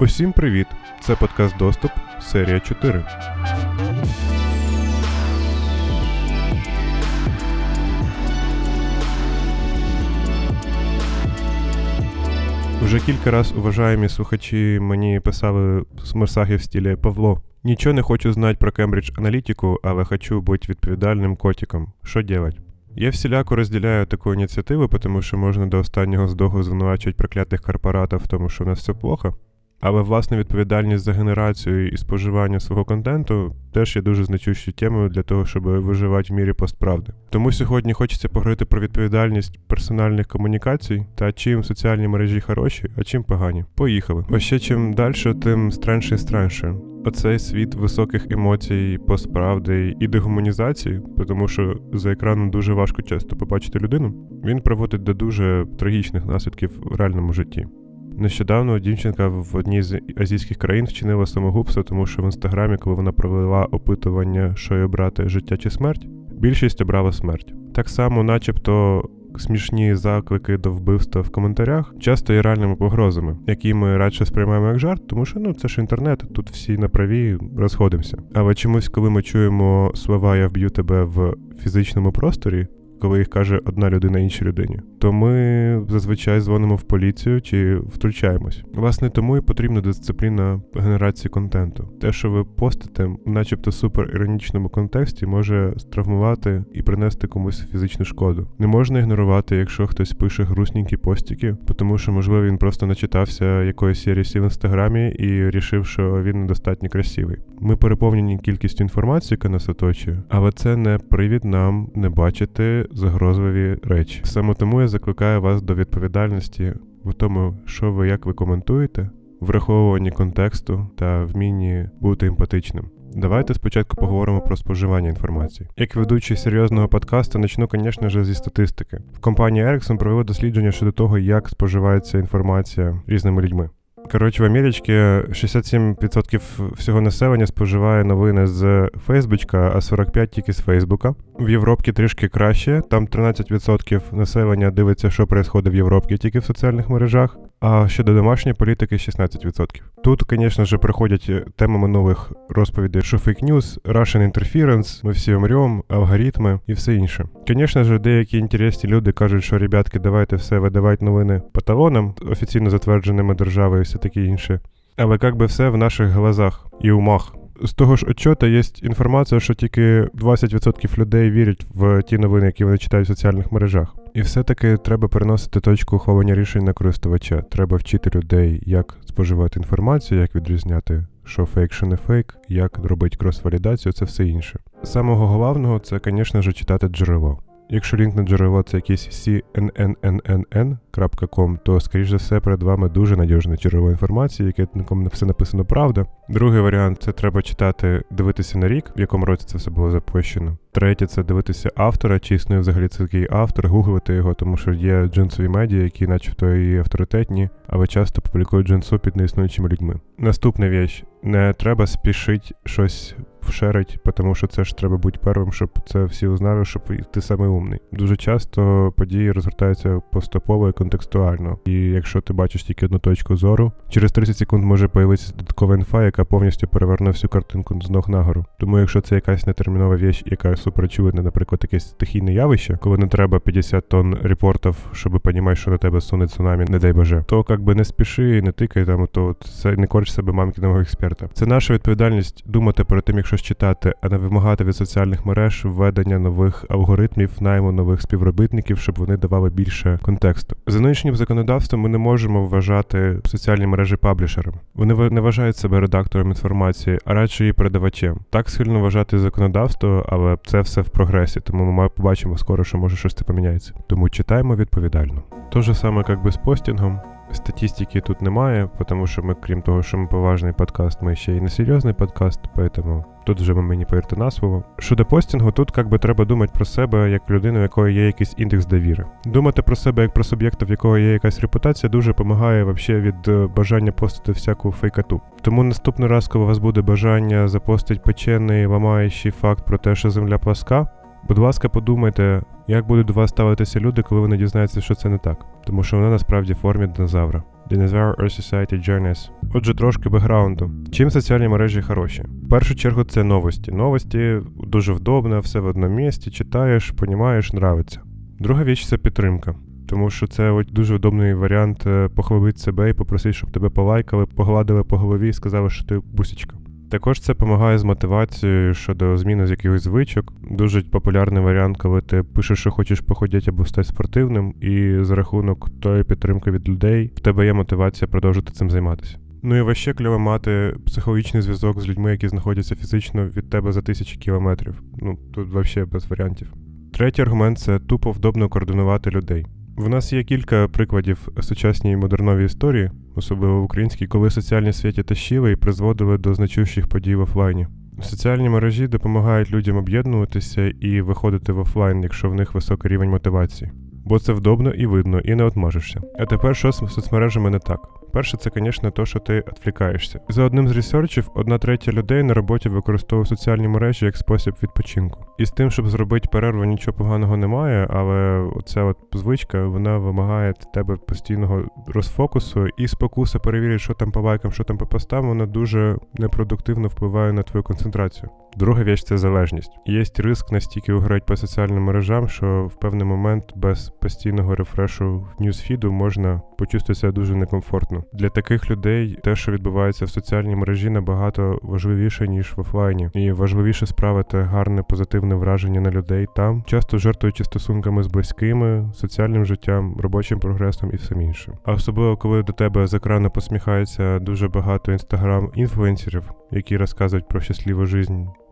Усім привіт! Це подкаст Доступ, серія 4. Вже кілька раз уважаємі слухачі мені писали смерсахи в стілі Павло. Нічого не хочу знати про Кембридж аналітику, але хочу бути відповідальним котиком. Що делать? Я всіляко розділяю таку ініціативу, тому що можна до останнього здогу звинувачувати проклятих корпоратів в тому, що у нас все плохо. Але власне відповідальність за генерацію і споживання свого контенту теж є дуже значущою темою для того, щоб виживати в мірі постправди. Тому сьогодні хочеться поговорити про відповідальність персональних комунікацій та чим соціальні мережі хороші, а чим погані. Поїхали. А ще чим далі, тим странше і странше. Оцей світ високих емоцій, постправди і дегуманізації, тому що за екраном дуже важко часто побачити людину. Він приводить до дуже трагічних наслідків в реальному житті. Нещодавно дівчинка в одній з азійських країн вчинила самогубство, тому що в інстаграмі, коли вона провела опитування, що їй обрати життя чи смерть, більшість обрала смерть. Так само, начебто, смішні заклики до вбивства в коментарях часто є реальними погрозами, які ми радше сприймаємо як жарт, тому що ну це ж інтернет, тут всі на праві розходимося. Але чомусь, коли ми чуємо слова Я вб'ю тебе в фізичному просторі, коли їх каже одна людина іншій людині, то ми зазвичай дзвонимо в поліцію чи втручаємось. Власне, тому і потрібна дисципліна генерації контенту. Те, що ви постите, начебто супер іронічному контексті, може стравмувати і принести комусь фізичну шкоду. Не можна ігнорувати, якщо хтось пише грустненькі постіки, тому що, можливо, він просто начитався якоїсь серії в інстаграмі і рішив, що він недостатньо красивий. Ми переповнені кількістю інформації, яка нас оточує, але це не привід нам не бачити загрозливі речі. Саме тому я закликаю вас до відповідальності в тому, що ви як ви коментуєте, враховуванні контексту та вмінні бути емпатичним. Давайте спочатку поговоримо про споживання інформації. Як ведучий серйозного подкасту, почну, звісно ж, зі статистики. В компанії Ericsson провели дослідження щодо того, як споживається інформація різними людьми. Коротше, в Америчці 67% всього населення споживає новини з Фейсбучка, а 45% тільки з Фейсбука. В Європі трішки краще. Там 13% населення дивиться, що відбувається в Європі тільки в соціальних мережах. А щодо домашньої політики 16%. Тут, звісно ж, приходять теми минулих розповідей, що фейк-ньюс, Russian interference, ми всі умрем, алгоритми і все інше. Звісно ж, деякі інтересні люди кажуть, що ребятки, давайте все видавати новини по талонам, офіційно затвердженими державою, і все таке інше. Але як би все в наших глазах і умах. З того ж отчота є інформація, що тільки 20% людей вірять в ті новини, які вони читають в соціальних мережах. І все-таки треба переносити точку ухвалення рішень на користувача. Треба вчити людей, як споживати інформацію, як відрізняти, що фейк, що не фейк, як робити крос-валідацію, це все інше. Самого головного це, звісно ж, читати джерело. Якщо лінк на джерело це якийсь cnnnnn.com, то, скоріш за все, перед вами дуже надіжне джерело інформації, яке на все написано правда. Другий варіант це треба читати, дивитися на рік, в якому році це все було запущено. Третє це дивитися автора, чи існує взагалі це такий автор, гуглити його, тому що є джинсові медіа, які, начебто, і авторитетні, але часто публікують джинсу під неіснуючими людьми. Наступна віч. не треба спішити щось вшерить, тому що це ж треба бути первим, щоб це всі узнали, щоб ти саме умний. Дуже часто події розгортаються поступово і контекстуально. І якщо ти бачиш тільки одну точку зору, через 30 секунд може появитися додаткова інфа, яка повністю переверне всю картинку з ног нагору. Тому якщо це якась нетермінова віч, яка суперочевидна, наприклад, якесь стихійне явище, коли не треба 50 тонн репортів, щоб понімати, що на тебе суне цунамі, не дай боже, то як би не спіши не тикай там, то це не корч себе мамкіного експерта. Це наша відповідальність думати перед тим, якщо читати, а не вимагати від соціальних мереж введення нових алгоритмів, найму нових співробітників, щоб вони давали більше контексту. За нинішнім законодавством ми не можемо вважати соціальні мережі паблішерами. Вони не вважають себе редактором інформації, а радше її передавачем. Так сильно вважати законодавство, але це все в прогресі, тому ми побачимо скоро, що може щось поміняється. Тому читаємо відповідально. То же саме, як би з постінгом. Статистики тут немає, тому що ми, крім того, що ми поважний подкаст, ми ще й не серйозний подкаст, поэтому тут вже ми мені повірте на слово. Щодо постінгу, тут як би треба думати про себе як людину, в якої є якийсь індекс довіри. Думати про себе як про суб'єкта, в якого є якась репутація, дуже допомагає вообще від е, бажання постити всяку фейкату. Тому наступний раз, коли у вас буде бажання запостити печений ламаючий факт про те, що земля пласка. Будь ласка, подумайте, як будуть до вас ставитися люди, коли вони дізнаються, що це не так, тому що вона насправді в формі динозавра. Dinosaur Earth Society Journeys. Отже, трошки бекграунду. Чим соціальні мережі хороші? В першу чергу це новості. Новості дуже вдобно, все в одному місці, читаєш, понімаєш, нравиться. Друга річ це підтримка. Тому що це от дуже удобний варіант е, похвалити себе і попросити, щоб тебе полайкали, погладили по голові і сказали, що ти бусічка. Також це допомагає з мотивацією щодо зміни з якихось звичок. Дуже популярний варіант, коли ти пишеш, що хочеш походити або стати спортивним, і за рахунок тої підтримки від людей в тебе є мотивація продовжити цим займатися. Ну і ваще кльово мати психологічний зв'язок з людьми, які знаходяться фізично від тебе за тисячі кілометрів. Ну тут взагалі без варіантів. Третій аргумент це тупо вдобно координувати людей. В нас є кілька прикладів сучасній модерновій історії, особливо в українській, коли соціальні світі тащили і призводили до значущих подій в офлайні. Соціальні мережі допомагають людям об'єднуватися і виходити в офлайн, якщо в них високий рівень мотивації. Бо це вдобно і видно, і не отмажешся. А тепер що з соцмережами не так? Перше, це, звісно, то, що ти відвлікаєшся. За одним з ресерчів, одна третя людей на роботі використовує соціальні мережі як спосіб відпочинку. І з тим, щоб зробити перерву, нічого поганого немає, але оця от звичка вона вимагає тебе постійного розфокусу і спокуса перевірити, що там по лайкам, що там по постам, вона дуже непродуктивно впливає на твою концентрацію. Друга віч це залежність. Є риск настільки угорати по соціальним мережам, що в певний момент без постійного рефрешу ньюсфіду можна почувствувати себе дуже некомфортно. Для таких людей те, що відбувається в соціальній мережі, набагато важливіше ніж в офлайні, і важливіше справити гарне позитивне враження на людей там, часто жертвуючи стосунками з близькими, соціальним життям, робочим прогресом і всім іншим. А особливо коли до тебе з екрану посміхається дуже багато інстаграм-інфлюенсерів, які розказують про щасливу життя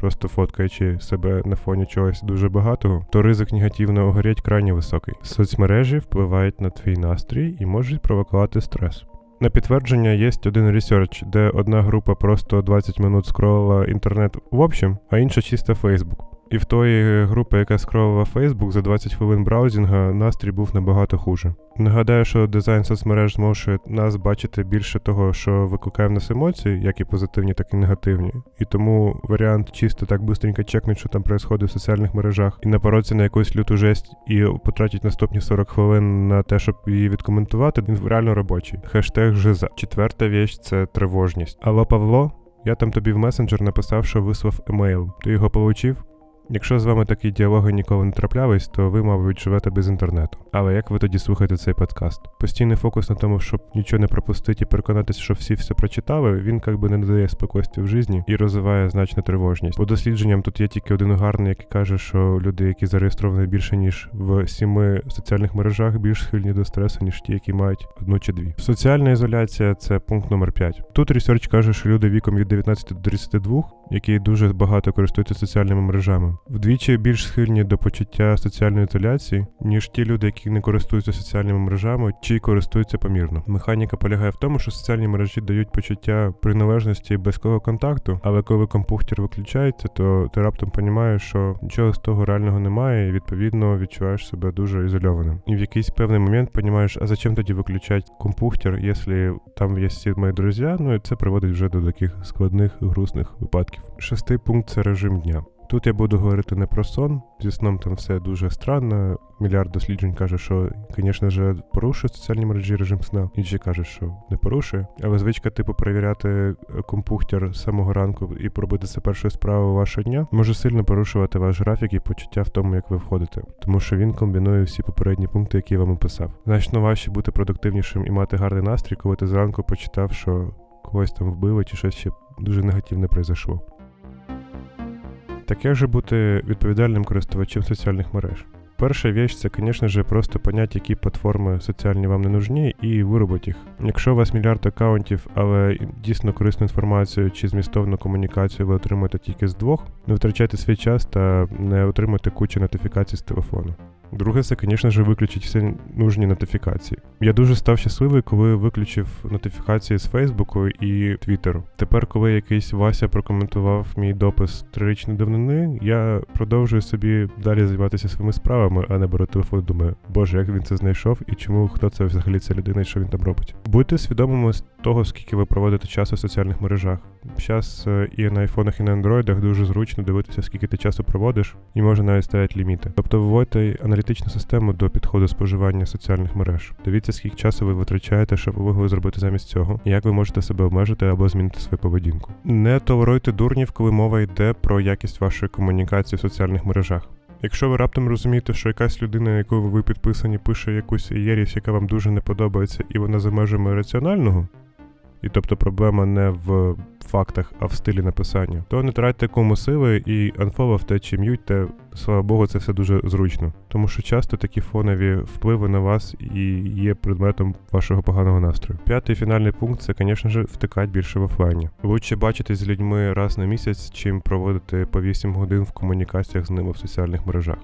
просто фоткаючи себе на фоні чогось дуже багатого, то ризик негативно огорять крайне високий. Соцмережі впливають на твій настрій і можуть провокувати стрес. На підтвердження є один research, де одна група просто 20 минут скролила інтернет в общем, а інша чисто Фейсбук. І в тої групи, яка скролила Facebook, за 20 хвилин браузінга настрій був набагато хуже. Нагадаю, що дизайн соцмереж змушує нас бачити більше того, що викликає в нас емоції, як і позитивні, так і негативні. І тому варіант чисто так бистренько чекнуть, що там відбувається в соціальних мережах, і напоротися на якусь люту жесть і потратити наступні 40 хвилин на те, щоб її відкоментувати, він реально робочий. Хештег жиза. Четверта віч це тривожність. Алло, Павло, я там тобі в месенджер написав, що вислав емейл. Ти його получив? Якщо з вами такі діалоги ніколи не траплялись, то ви, мабуть, живете без інтернету. Але як ви тоді слухаєте цей подкаст? Постійний фокус на тому, щоб нічого не пропустити і переконатися, що всі все прочитали, він якби не надає спокійстві в житті і розвиває значну тривожність. По дослідженням тут є тільки один гарний, який каже, що люди, які зареєстровані більше ніж в сіми соціальних мережах, більш схильні до стресу, ніж ті, які мають одну чи дві. Соціальна ізоляція це пункт номер 5. Тут research каже, що люди віком від 19 до 32, які дуже багато користуються соціальними мережами вдвічі більш схильні до почуття соціальної ізоляції, ніж ті люди, які не користуються соціальними мережами чи користуються помірно. Механіка полягає в тому, що соціальні мережі дають почуття приналежності близького контакту, але коли компухтер виключається, то ти раптом розумієш, що нічого з того реального немає, і відповідно відчуваєш себе дуже ізольованим. І в якийсь певний момент розумієш, а зачем тоді виключати компухтер, якщо там є всі мої друзі, ну і це приводить вже до таких складних грустних випадків. Шестий пункт це режим дня. Тут я буду говорити не про сон. Зі сном там все дуже странно. Мільярд досліджень каже, що, звісно ж, порушує соціальні мережі режим сна. Інші кажуть, що не порушує. Але звичка, типу, перевіряти компухтер з самого ранку і пробити це першою справою вашого дня, може сильно порушувати ваш графік і почуття в тому, як ви входите, тому що він комбінує всі попередні пункти, які я вам описав. Значно важче бути продуктивнішим і мати гарний настрій, коли ти зранку почитав, що когось там вбили, чи щось ще дуже негативне произошло. Так як же бути відповідальним користувачем соціальних мереж? Перша віч це, звісно ж, просто понять, які платформи соціальні вам не нужні, і виробити їх. Якщо у вас мільярд аккаунтів, але дійсно корисну інформацію чи змістовну комунікацію ви отримуєте тільки з двох, не витрачайте свій час та не отримуйте кучу нотифікацій з телефону. Друге, це, звісно ж, виключити всі нужні нотифікації. Я дуже став щасливий, коли виключив нотифікації з Фейсбуку і Твіттеру. Тепер, коли якийсь Вася прокоментував мій допис трирічної давнини, я продовжую собі далі займатися своїми справами, а не беру телефон. Думаю, боже, як він це знайшов і чому хто це взагалі ця людина і що він там робить. Будьте свідомими з того, скільки ви проводите часу в соціальних мережах. Зараз е, і на айфонах, і на андроїдах дуже зручно дивитися, скільки ти часу проводиш, і може навіть ставити ліміти. Тобто вводьте аналітичну систему до підходу споживання соціальних мереж. Дивіться, скільки часу ви витрачаєте, щоб ви могли зробити замість цього, і як ви можете себе обмежити або змінити свою поведінку. Не толеруйте дурнів, коли мова йде про якість вашої комунікації в соціальних мережах. Якщо ви раптом розумієте, що якась людина, якою ви підписані, пише якусь єрість, яка вам дуже не подобається, і вона за межами раціонального, і тобто проблема не в фактах, а в стилі написання, то не тратьте кому сили і анфоловте чи м'ютьте, слава Богу, це все дуже зручно. Тому що часто такі фонові впливи на вас і є предметом вашого поганого настрою. П'ятий фінальний пункт це, звісно ж, втикати більше в офлайні. Лучше бачитись з людьми раз на місяць, чим проводити по 8 годин в комунікаціях з ними в соціальних мережах.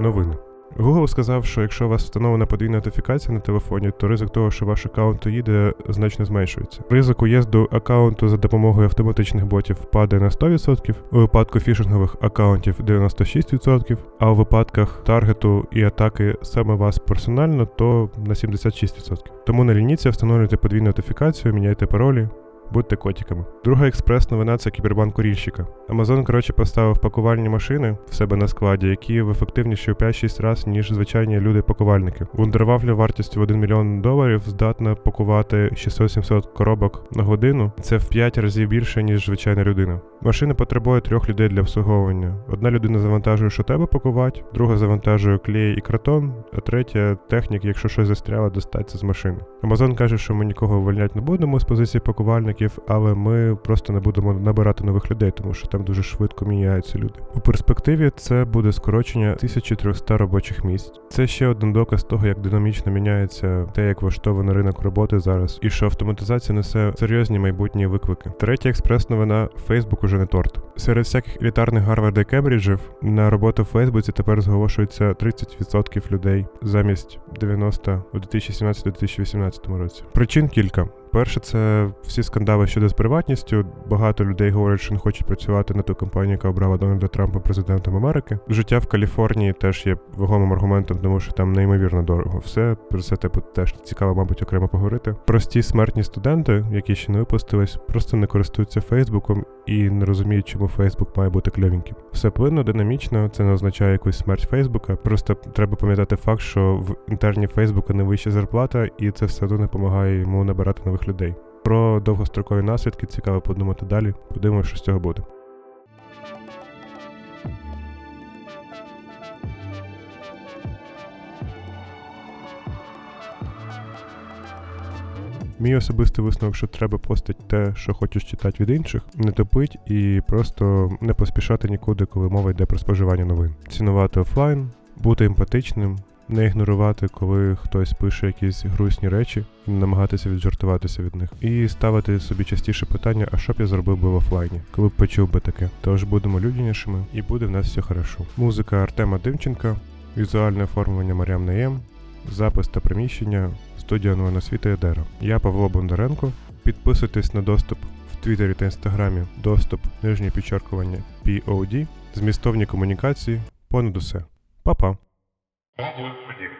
Новини. Google сказав, що якщо у вас встановлена подвійна нотифікація на телефоні, то ризик того, що ваш аккаунт їде, значно зменшується. Ризик уїзду аккаунту за допомогою автоматичних ботів падає на 100%, у випадку фішингових аккаунтів 96%, а у випадках таргету і атаки саме вас персонально, то на 76%. Тому не лініться, встановлюйте подвійну нотифікацію, міняйте паролі. Будьте котиками. Друга експрес-новина це кібербанк курільщика. Амазон, коротше, поставив пакувальні машини в себе на складі, які в ефективніші у 5-6 разів, ніж звичайні люди-пакувальники. Вундервафля вартістю в 1 мільйон доларів здатна пакувати 600-700 коробок на годину. Це в 5 разів більше, ніж звичайна людина. Машина потребує трьох людей для обслуговування. Одна людина завантажує, що тебе пакувати, друга завантажує клей і картон, а третя технік, якщо щось застряло, достається з машини. Амазон каже, що ми нікого увольняти не будемо з позиції пакувальників, але ми просто не будемо набирати нових людей, тому що там дуже швидко міняються люди. У перспективі це буде скорочення 1300 робочих місць. Це ще один доказ того, як динамічно міняється те, як влаштований ринок роботи зараз, і що автоматизація несе серйозні майбутні виклики. Третя експрес-новина Facebook уже не торт. Серед всяких елітарних Гарварда і Кембриджів на роботу в Фейсбуці тепер зголошується 30% людей замість 90 у 2017-2018 році. Причин кілька. Перше, це всі скандали щодо з приватністю. Багато людей говорять, що не хочуть працювати на ту компанію, яка обрала Дональда Трампа президентом Америки. Життя в Каліфорнії теж є вагомим аргументом, тому що там неймовірно дорого. Все про це типу теж цікаво, мабуть, окремо поговорити. Прості смертні студенти, які ще не випустились, просто не користуються Фейсбуком і не розуміють, чому Фейсбук має бути кльовеньким. Все плинно, динамічно, це не означає якусь смерть Фейсбука. Просто треба пам'ятати факт, що в інтерні Фейсбука не вища зарплата, і це все одно не допомагає йому набирати нових людей. Про довгострокові наслідки цікаво подумати далі. Подивимося, що з цього буде. Мій особистий висновок, що треба постати те, що хочеш читати від інших, не топить і просто не поспішати нікуди, коли мова йде про споживання новин. Цінувати офлайн, бути емпатичним, не ігнорувати, коли хтось пише якісь грустні речі, і не намагатися віджартуватися від них. І ставити собі частіше питання, а що б я зробив би в офлайні, коли б почув би таке. Тож будемо людянішими і буде в нас все хорошо. Музика Артема Димченка, візуальне оформлення Мар'ям Наєм, запис та приміщення студія Новина Світа Едера. Я Павло Бондаренко. Підписуйтесь на доступ в Твіттері та Інстаграмі доступ нижнє підчеркування POD, змістовні комунікації, понад усе. Па-па! What works for you?